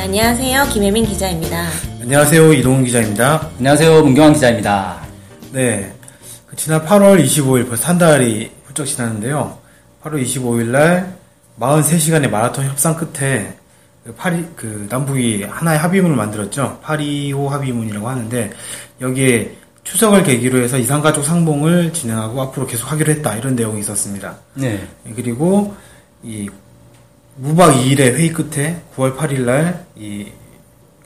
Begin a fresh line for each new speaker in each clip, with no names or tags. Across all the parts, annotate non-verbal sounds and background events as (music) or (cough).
네, 안녕하세요. 김혜민 기자입니다.
안녕하세요. 이동훈 기자입니다.
안녕하세요. 문경환 기자입니다.
네. 그 지난 8월 25일 벌써 한 달이 훌쩍 지났는데요. 8월 25일 날 43시간의 마라톤 협상 끝에 그 파리, 그 남북이 하나의 합의문을 만들었죠. 825 합의문이라고 하는데 여기에 추석을 계기로 해서 이산가족 상봉을 진행하고 앞으로 계속 하기로 했다. 이런 내용이 있었습니다.
네.
그리고 이 무박 2일의 회의 끝에 9월 8일 날 이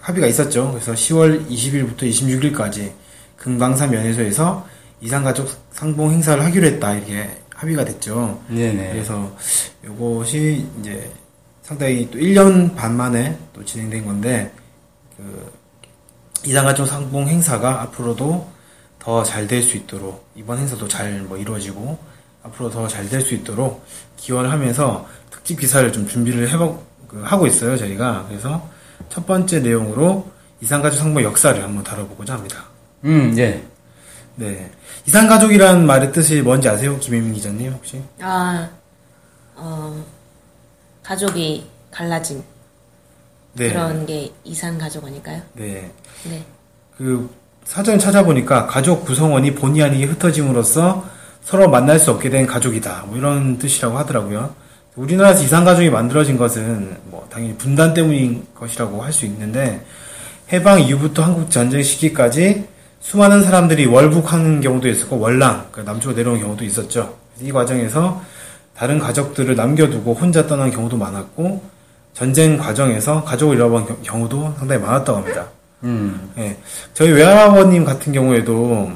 합의가 있었죠. 그래서 10월 20일부터 26일까지 금강산 면회소에서 이산가족 상봉 행사를 하기로 했다. 이렇게 합의가 됐죠.
네네.
그래서 이것이 이제 상당히 또 1년 반 만에 또 진행된 건데 그 이산가족 상봉 행사가 앞으로도 더 잘 될 수 있도록 이번 행사도 잘 뭐 이루어지고 앞으로 더 잘 될 수 있도록 기원을 하면서 특집 기사를 좀 준비를 해보 그 하고 있어요 저희가 그래서 첫 번째 내용으로 이산가족 상봉 역사를 한번 다뤄보고자 합니다.
음, 예.
네 이산가족이란 말의 뜻이 뭔지 아세요 김혜민 기자님 혹시?
아, 어, 가족이 갈라진
네.
그런 게 이산 가족 아닐까요?
네.
네.
그 사전 찾아보니까 가족 구성원이 본의 아니게 흩어짐으로써 서로 만날 수 없게 된 가족이다. 뭐 이런 뜻이라고 하더라고요. 우리나라에서 이산 가족이 만들어진 것은 뭐 당연히 분단 때문인 것이라고 할 수 있는데 해방 이후부터 한국 전쟁 시기까지 수많은 사람들이 월북하는 경우도 있었고 월랑 그 남쪽으로 내려오는 경우도 있었죠. 이 과정에서 다른 가족들을 남겨두고 혼자 떠난 경우도 많았고 전쟁 과정에서 가족을 잃어버린 겨- 경우도 상당히 많았다고 합니다.
음.
예. 저희 외할아버님 같은 경우에도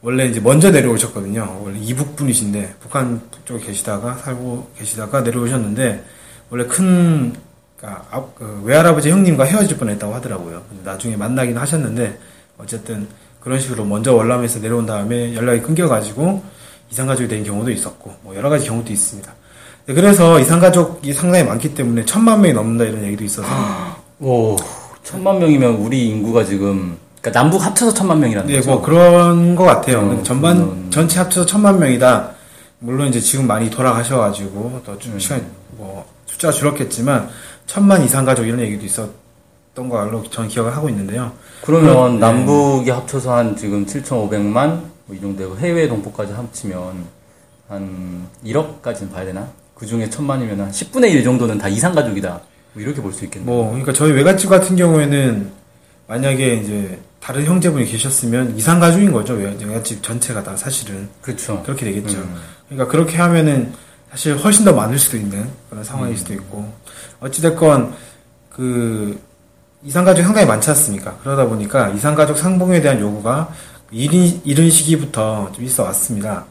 원래 이제 먼저 내려오셨거든요. 원래 이북 분이신데 북한 쪽에 계시다가 살고 계시다가 내려오셨는데 원래 큰 그러니까 앞- 그 외할아버지 형님과 헤어질 뻔했다고 하더라고요. 근데 나중에 만나긴 하셨는데 어쨌든 그런 식으로 먼저 월남에서 내려온 다음에 연락이 끊겨가지고 이산가족이 된 경우도 있었고 뭐 여러 가지 경우도 있습니다. 네, 그래서 이산가족이 상당히 많기 때문에 천만 명이 넘는다 이런 얘기도 있어서
오, 천만 명이면 우리 인구가 지금, 그러니까 남북 합쳐서 천만 명이라는
네,
거죠?
뭐 그런 것 같아요.
음,
전반
음.
전체 합쳐서 천만 명이다. 물론 이제 지금 많이 돌아가셔가지고 더
음.
좀 시간 뭐 숫자가 줄었겠지만 천만 이상 가족 이런 얘기도 있었던 걸로 저는 기억을 하고 있는데요.
그러면
네.
남북이 합쳐서 한 지금 7,500만? 뭐 이 정도 되고 해외 동포까지 합치면 한 1억까지는 봐야 되나? 그 중에 천만이면 한 10분의 1 정도는 다 이산가족이다. 뭐 이렇게 볼 수 있겠네요.
뭐 그러니까 저희 외갓집 같은 경우에는 만약에 이제 다른 형제분이 계셨으면 이상 가족인 거죠. 외- 외갓집 전체가 다 사실은
그렇죠.
그렇게 되겠죠.
음.
그러니까 그렇게 하면은 사실 훨씬 더 많을 수도 있는 그런 상황일 수도 있고 어찌 됐건 그 이산가족이 상당히 많지 않습니까? 그러다 보니까 이산가족 상봉에 대한 요구가 이른, 이른 시기부터 좀 있어 왔습니다.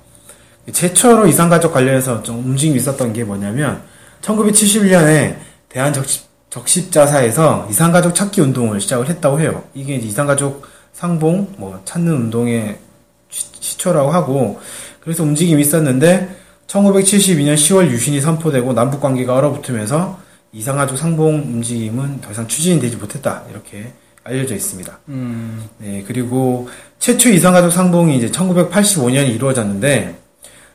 최초로 이산가족 관련해서 좀 움직임이 있었던 게 뭐냐면 1971년에 대한적십 적십자사에서 이산가족 찾기 운동을 시작을 했다고 해요. 이게 이제 이산가족 상봉 뭐 찾는 운동의 시- 시초라고 하고 그래서 움직임이 있었는데 1972년 10월 유신이 선포되고 남북 관계가 얼어붙으면서 이상가족 상봉 움직임은 더 이상 추진이 되지 못했다 이렇게 알려져 있습니다.
음.
네 그리고 최초 이상가족 상봉이 이제 1985년에 이루어졌는데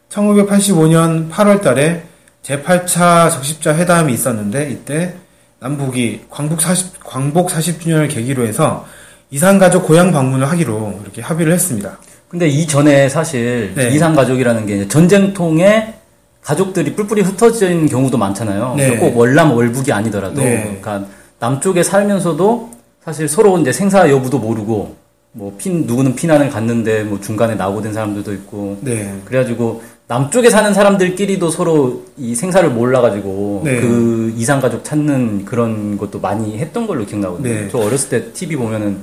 1985년 8월달에 제8차 적십자 회담이 있었는데 이때 남북이 광복 40 광복 40주년을 계기로 해서 이산 가족 고향 방문을 하기로 이렇게 합의를 했습니다.
근데 이전에 사실
네.
이산 가족이라는 게 이제 전쟁통에 가족들이 뿔뿔이 흩어진 경우도 많잖아요.
네.
꼭 월남 월북이 아니더라도
네.
그러니까 남쪽에 살면서도 사실 서로 이제 생사 여부도 모르고 뭐 핀 누구는 피난을 갔는데 뭐 중간에 낙오된 사람들도 있고
네.
그래가지고 남쪽에 사는 사람들끼리도 서로 이 생사를 몰라가지고
네.
그 이산가족 찾는 그런 것도 많이 했던 걸로 기억나거든요.
네.
저 어렸을 때 TV 보면은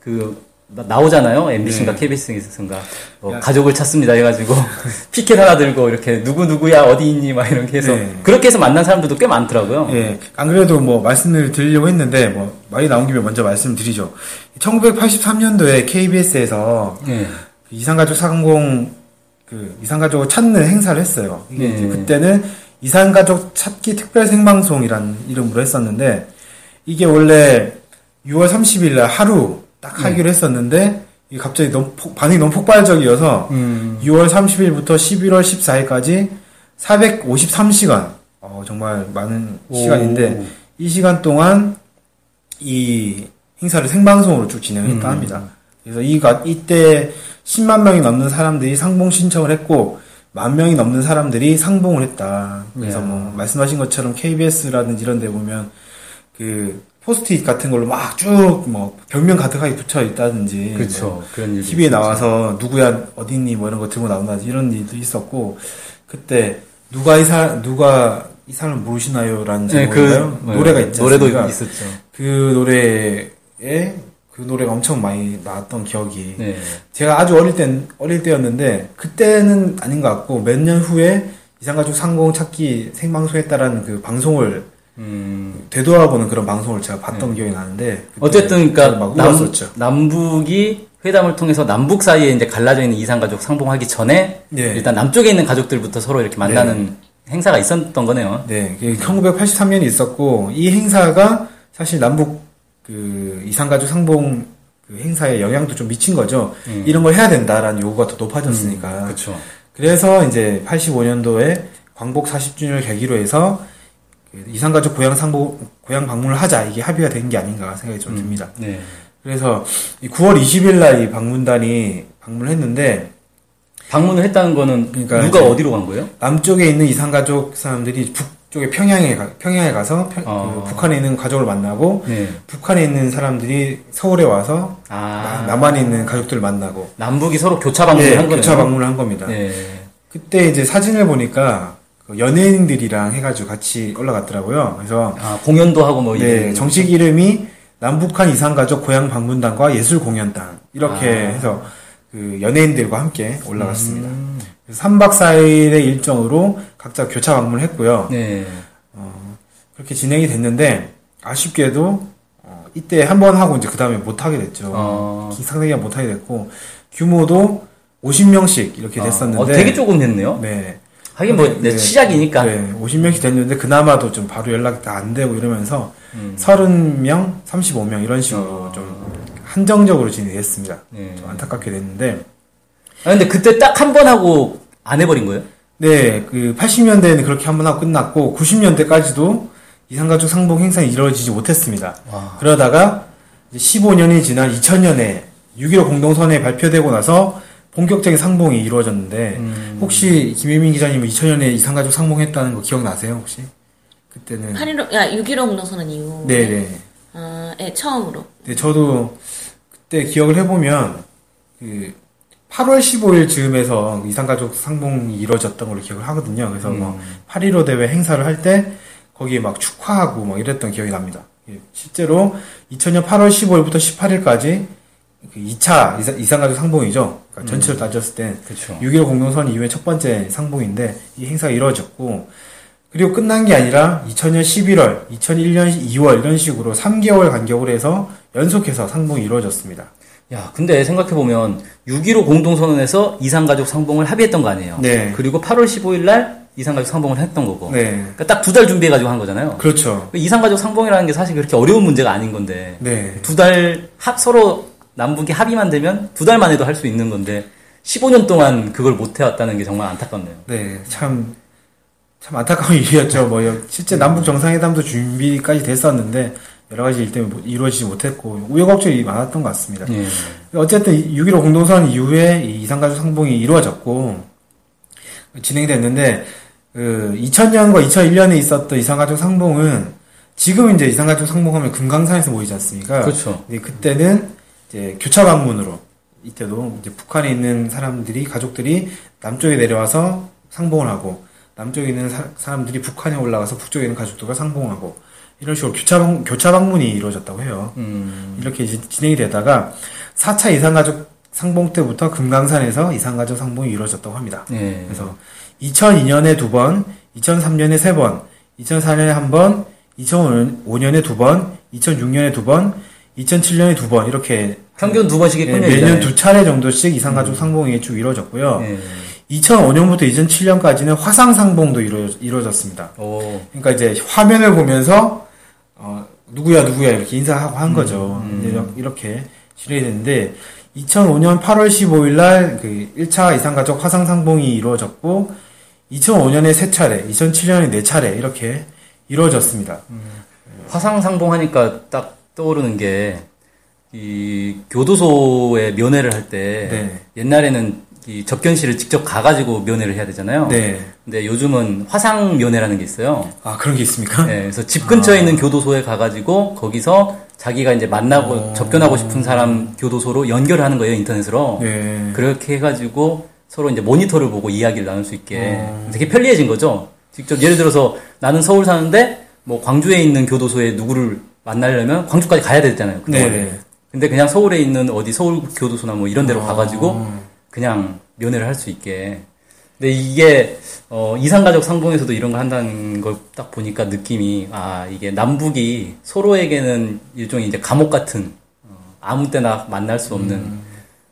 그 나- 나오잖아요. MBC인가
네.
KBS인가 뭐
야.
가족을 찾습니다 해가지고 (laughs) 피켓 하나 들고 이렇게 누구 누구야 어디 있니 막 이렇게 해서
네.
그렇게 해서 만난 사람들도 꽤 많더라고요.
예, 안 그래도 뭐 말씀을 드리려고 했는데 뭐 말이 나온 김에 먼저 말씀드리죠. 1983년도에 KBS에서
예.
이산가족 상공 그 이산가족을 찾는 행사를 했어요.
네.
그때는 이산가족 찾기 특별 생방송이라는 이름으로 했었는데 이게 원래 6월 30일 날 하루 딱
네.
하기로 했었는데 이게 갑자기 너무 폭- 반응이 너무 폭발적이어서
음.
6월 30일부터 11월 14일까지 453시간 어, 정말 많은
오.
시간인데 이 시간 동안 이 행사를 생방송으로 쭉 진행했다
음.
합니다. 그래서 이가 이때 10만 명이 넘는 사람들이 상봉 신청을 했고 만 명이 넘는 사람들이 상봉을 했다. 그래서
네.
뭐 말씀하신 것처럼 KBS라든지 이런 데 보면 그 포스트잇 같은 걸로 막 쭉 뭐 벽면 가득하게 붙여 있다든지
그렇죠.
뭐
그런 일.
TV에 나와서 누구야 어딨니 뭐 이런 거 들고 나온다든지 이런 일도 있었고 그때 누가 이사 누가 이 사람을 모르시나요라는
네? 그
노래가 있지
노래도? 있었죠.
그 노래에 그 노래가 엄청 많이 나왔던 기억이
네.
제가 아주 어릴 때 어릴 때였는데 그때는 아닌 것 같고 몇 년 후에 이상가족 상공 찾기 생방송했다라는 그 방송을
음.
되돌아보는 그런 방송을 제가 봤던 기억이 나는데
어쨌든 그러니까
막
남. 남북이 회담을 통해서 남북 사이에 이제 갈라져 있는 이산 가족 상봉하기 전에
네.
일단 남쪽에 있는 가족들부터 서로 이렇게 만나는 행사가 있었던 거네요.
네, 1983년이 있었고 이 행사가 사실 남북 그 이산가족 상봉 그 행사에 영향도 좀 미친 거죠.
음.
이런 걸 해야 된다라는 요구가 더 높아졌으니까.
그렇죠.
그래서 이제 85년도에 광복 40주년을 계기로 해서 그 이산가족 고향 상봉 고향 방문을 하자 이게 합의가 된 게 아닌가 생각이 좀 듭니다.
네.
그래서 이 9월 20일 날 이 방문단이 방문을 했는데
방문을 했다는 거는
그러니까
누가 어디로 간 거예요?
남쪽에 있는 이산가족 사람들이 북 쪽에 평양에 가, 평양에 가서 평-
어.
그 북한에 있는 가족을 만나고
네.
북한에 있는 사람들이 서울에 와서
아,
나- 남한에 있는 가족들을 만나고
남북이 서로 교차 방문을
네,
한 거네요.
교차 방문을 한 겁니다.
네.
그때 이제 사진을 보니까 그 연예인들이랑 해가지고 같이 올라갔더라고요. 그래서
아, 공연도 하고 뭐
네, 정식 이름이 남북한 이산가족 고향 방문단과 예술 공연단 이렇게
아.
해서 그 연예인들과 함께 올라갔습니다.
음.
그래서 3박 4일의 일정으로 각자 교차 방문을 했고요.
네.
그렇게 진행이 됐는데 아쉽게도 어, 이때 한 번 하고 이제 그 다음에 못 하게 됐죠.
어.
상당히 못 하게 됐고 규모도 50명씩 이렇게
아,
됐었는데
어, 되게 조금 됐네요.
네.
하긴 뭐
네.
시작이니까.
네, 50명씩 됐는데 그나마도 좀 바로 연락이 다 안 되고 이러면서
음.
30명, 35명 이런 식으로
어.
좀 한정적으로 진행됐습니다.
네.
좀 안타깝게 됐는데
아, 근데 그때 딱 한 번 하고 안 해버린 거예요?
네, 그 80년대에는 그렇게 한 번 하고 끝났고 90년대까지도 이산가족 상봉 행사는 이루어지지 못했습니다.
와.
그러다가 이제 15년이 지난 2000년에 6.15 공동선언이 발표되고 나서 본격적인 상봉이 이루어졌는데
음.
혹시 김혜민 기자님은 2000년에 이산가족 상봉했다는 거 기억나세요 혹시? 그때는
8.15, 야, 6.15 공동선언 이후.
네네.
아, 예, 처음으로.
네, 저도 그때 기억을 해보면 그 8월 15일 즈음에서 이산가족 상봉이 이루어졌던 걸로 기억을 하거든요. 그래서 뭐
음.
8.15 대회 행사를 할 때 거기에 막 축하하고 막 이랬던 기억이 납니다. 예, 실제로 2000년 8월 15일부터 18일까지 그 2차 이산, 이산가족 상봉이죠. 그러니까 전체를 따졌을 때
그렇죠.
6.15 공동선 이후에 첫 번째 상봉인데 이 행사가 이루어졌고 그리고 끝난 게 아니라 2000년 11월, 2001년 2월 이런 식으로 3개월 간격으로 해서 연속해서 상봉이 이루어졌습니다.
야, 근데 생각해보면 6.15 공동선언에서 이산가족 상봉을 합의했던 거 아니에요?
네.
그리고 8월 15일 날 이산가족 상봉을 했던 거고.
네.
그러니까 딱 두 달 준비해가지고 한 거잖아요.
그렇죠.
이산가족 상봉이라는 게 사실 그렇게 어려운 문제가 아닌 건데.
네.
두달 합, 서로 남북이 합의만 되면 두 달 만에도 할 수 있는 건데 15년 동안 그걸 못 해왔다는 게 정말 안타깝네요.
네. 참, 참 안타까운 (laughs) 일이었죠. 뭐, 여- 실제 남북 정상회담도 준비까지 됐었는데, 여러 가지 일 때문에 못- 이루어지지 못했고, 우여곡절이 많았던 것 같습니다.
예.
어쨌든 6.15 공동선 이후에 이 이산가족 상봉이 이루어졌고 진행됐는데 그 2000년과 2001년에 있었던 이산가족 상봉은 지금 이제 이산가족 상봉하면 금강산에서 모이지 않습니까?
그렇죠.
근데 그때는 이제 교차 방문으로 이때도 이제 북한에 있는 사람들이 가족들이 남쪽에 내려와서 상봉을 하고 남쪽에 있는 사, 람들이 북한에 올라가서 북쪽에 있는 가족들과 상봉하고 이런 식으로 교차, 방- 교차 방문이 이루어졌다고 해요.
음.
이렇게 이제 진행이 되다가 4차 이산가족 상봉 때부터 금강산에서 이산가족 상봉이 이루어졌다고 합니다.
예.
그래서 2002년에 두 번, 2003년에 세 번, 2004년에 한 번, 2005년에 두 번, 2006년에 두 번, 2007년에 두 번 이렇게
평균 두 번씩
예. 매년. 두 차례 정도씩 이산가족 상봉이 쭉 이루어졌고요.
예.
2005년부터 2007년까지는 화상 상봉도 이루어, 이루어졌습니다.
오.
그러니까 이제 화면을 보면서 어, 누구야 누구야 이렇게 인사하고 한 거죠. 이제 이렇게 진행이 됐는데 2005년 8월 15일 날그 1차 이산가족 화상 상봉이 이루어졌고 2005년에 세 차례, 2007년에 네 차례 이렇게 이루어졌습니다.
화상 상봉하니까 딱 떠오르는 게, 이, 교도소에 면회를 할 때,
네.
옛날에는 이 접견실을 직접 가가지고 면회를 해야 되잖아요.
네.
근데 요즘은 화상 면회라는 게 있어요.
아 그런 게 있습니까?
네, 그래서 집 근처에 있는 교도소에 가가지고 거기서 자기가 이제 만나고
어.
접견하고 싶은 사람 교도소로 연결을 하는 거예요 인터넷으로.
네.
그렇게 해가지고 서로 이제 모니터를 보고 이야기를 나눌 수 있게
어.
되게 편리해진 거죠. 직접 예를 들어서 나는 서울 사는데 뭐 광주에 있는 교도소에 누구를 만나려면 광주까지 가야 되잖아요.
네.
근데 그냥 서울에 있는 어디 서울 교도소나 뭐 이런 데로
어.
가가지고 그냥 면회를 할 수 있게. 근데 이게 어, 이산가족 상봉에서도 이런 걸 한다는 걸 딱 보니까 느낌이 아 이게 남북이 서로에게는 일종의 이제 감옥 같은 어, 아무 때나 만날 수 없는
음.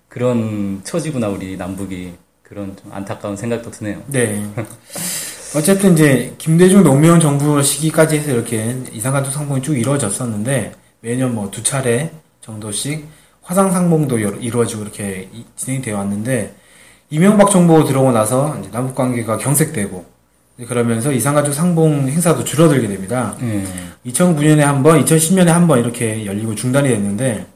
그런 처지구나 우리 남북이 그런 좀 안타까운 생각도 드네요.
네. (laughs) 어쨌든 이제 김대중 노무현 정부 시기까지 해서 이렇게 이산가족 상봉이 쭉 이루어졌었는데 매년 뭐 두 차례 정도씩 화상 상봉도 여러- 이루어지고 이렇게 이- 진행되어 왔는데 이명박 정부 들어오고 나서 이제 남북 관계가 경색되고 그러면서 이산가족 상봉 행사도 줄어들게 됩니다.
예.
2009년에 한 번, 2010년에 한 번 이렇게 열리고 중단이 됐는데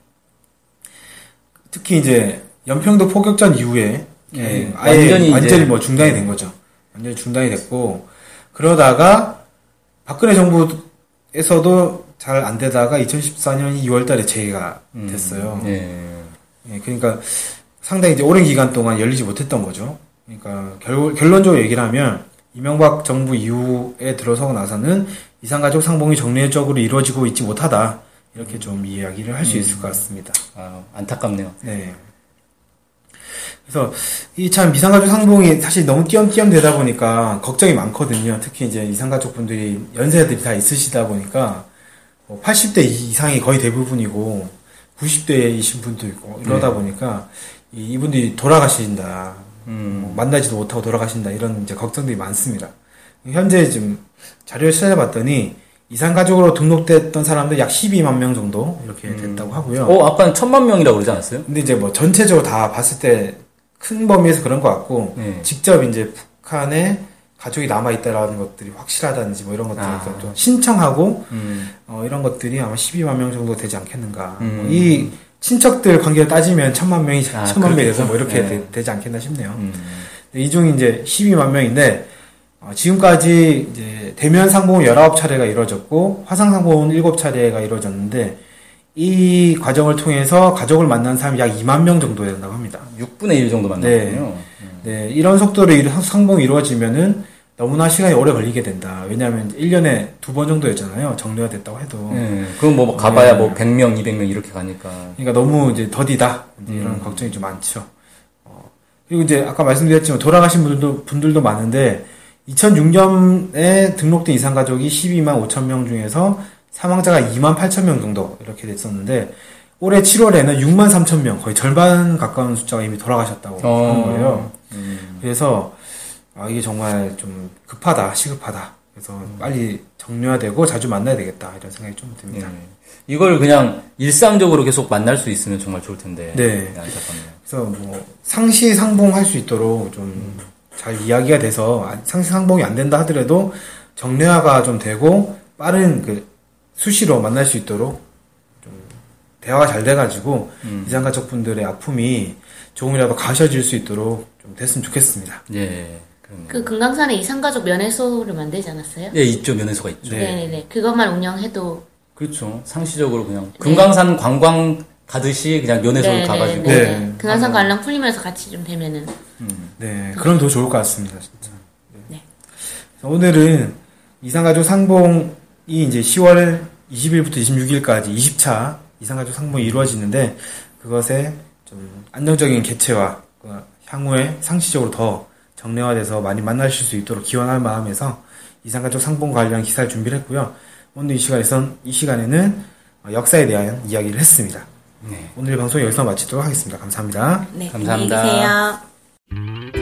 특히 이제 연평도 포격전 이후에
예,
아예
완전히
완전히, 뭐 중단이 된 거죠. 완전히 중단이 됐고 그러다가 박근혜 정부에서도 잘 안 되다가 2014년 2월달에 재개가 됐어요.
예.
예, 그러니까 상당히 이제 오랜 기간 동안 열리지 못했던 거죠. 그러니까 결, 결론적으로 얘기를 하면 이명박 정부 이후에 들어서고 나서는 이산가족 상봉이 정례적으로 이루어지고 있지 못하다. 이렇게 좀 이야기를 할수 있을 것 같습니다.
아, 안타깝네요.
네. 그래서 이 참 이산가족 상봉이 사실 너무 띄엄띄엄 되다 보니까 걱정이 많거든요. 특히 이제 이산가족 분들이 연세들이 다 있으시다 보니까 80대 이상이 거의 대부분이고 90대이신 분도 있고 이러다
네.
보니까 이- 이분들이 돌아가신다.
음.
뭐 만나지도 못하고 돌아가신다 이런 이제 걱정들이 많습니다. 현재 지금 자료를 찾아봤더니 이산가족으로 등록됐던 사람들 약 12만 명 정도 이렇게 됐다고 하고요.
어, 아까는 천만 명이라고 그러지 않았어요?
근데 이제 뭐 전체적으로 다 봤을 때 큰 범위에서 그런 것 같고
네.
직접 이제 북한에 가족이 남아 있다라는 것들이 확실하다든지 뭐 이런 것들
아.
좀 신청하고
음.
어, 이런 것들이 아마 12만 명 정도 되지 않겠는가.
음.
뭐 이 친척들 관계를 따지면 천만 명이
아,
천만 명이 돼서? 뭐 이렇게
네.
되, 지 않겠나 싶네요.
음.
이 중에 이제 12만 명인데 어, 지금까지 이제 대면 상봉은 19차례가 이루어졌고 화상 상봉은 7차례가 이루어졌는데 이 과정을 통해서 가족을 만난 사람이 약 2만 명 정도 된다고 합니다.
6분의 1 정도 만났군요.
네, 이런 속도로 이 상봉이 이루어지면은 너무나 시간이 오래 걸리게 된다. 왜냐하면 1년에 두 번 정도였잖아요. 정리가 됐다고 해도.
예. 그럼 뭐 가봐야
네.
뭐 100명, 200명 이렇게 가니까.
그러니까 너무 이제 더디다. 이제 이런
음.
걱정이 좀 많죠. 어, 그리고 이제 아까 말씀드렸지만 돌아가신 분들도, 분들도 많은데 2006년에 등록된 이산 가족이 12만 5천 명 중에서 사망자가 2만 8천 명 정도 이렇게 됐었는데 올해 7월에는 6만 3천 명 거의 절반 가까운 숫자가 이미 돌아가셨다고
어.
하는 거예요.
음.
그래서 아, 이게 정말 좀 급하다, 시급하다. 그래서 빨리 정리화되고 자주 만나야 되겠다 이런 생각이 좀 듭니다.
예. 이걸 그냥 일상적으로 계속 만날 수 있으면 정말 좋을 텐데.
네.
안타깝네요.
그래서 뭐 상시 상봉할 수 있도록 좀 잘 이야기가 돼서 아, 상시 상봉이 안 된다 하더라도 정례화가 좀 되고 빠른 그 수시로 만날 수 있도록 좀 대화가 잘 돼가지고
음.
이산가족분들의 아픔이 조금이라도 가셔질 수 있도록 좀 됐으면 좋겠습니다.
예. 그
금강산에 이산가족 면회소를 만들지 않았어요?
예, 있죠. 면회소가 있죠.
네.
네. 네네 그것만 운영해도
그렇죠. 상시적으로 그냥 금강산 관광 가듯이 그냥 면회소를
네,
가가지고
네, 네.
네.
금강산 관람 풀리면서 같이 좀 되면은
네, 그럼 더 좋을 것 같습니다, 진짜.
네.
오늘은 이산가족 상봉 이제 10월 20일부터 26일까지 20차 이산가족 상봉이 이루어지는데 그것에 좀 안정적인 개최와 그 향후에 상시적으로 더 정례화돼서 많이 만나실 수 있도록 기원할 마음에서 이산가족 상봉 관련 기사를 준비를 했고요. 오늘 이 시간에선 이 시간에는 역사에 대한 이야기를 했습니다. 오늘 방송 여기서 마치도록 하겠습니다. 감사합니다.
네,
감사합니다.
안녕히 계세요.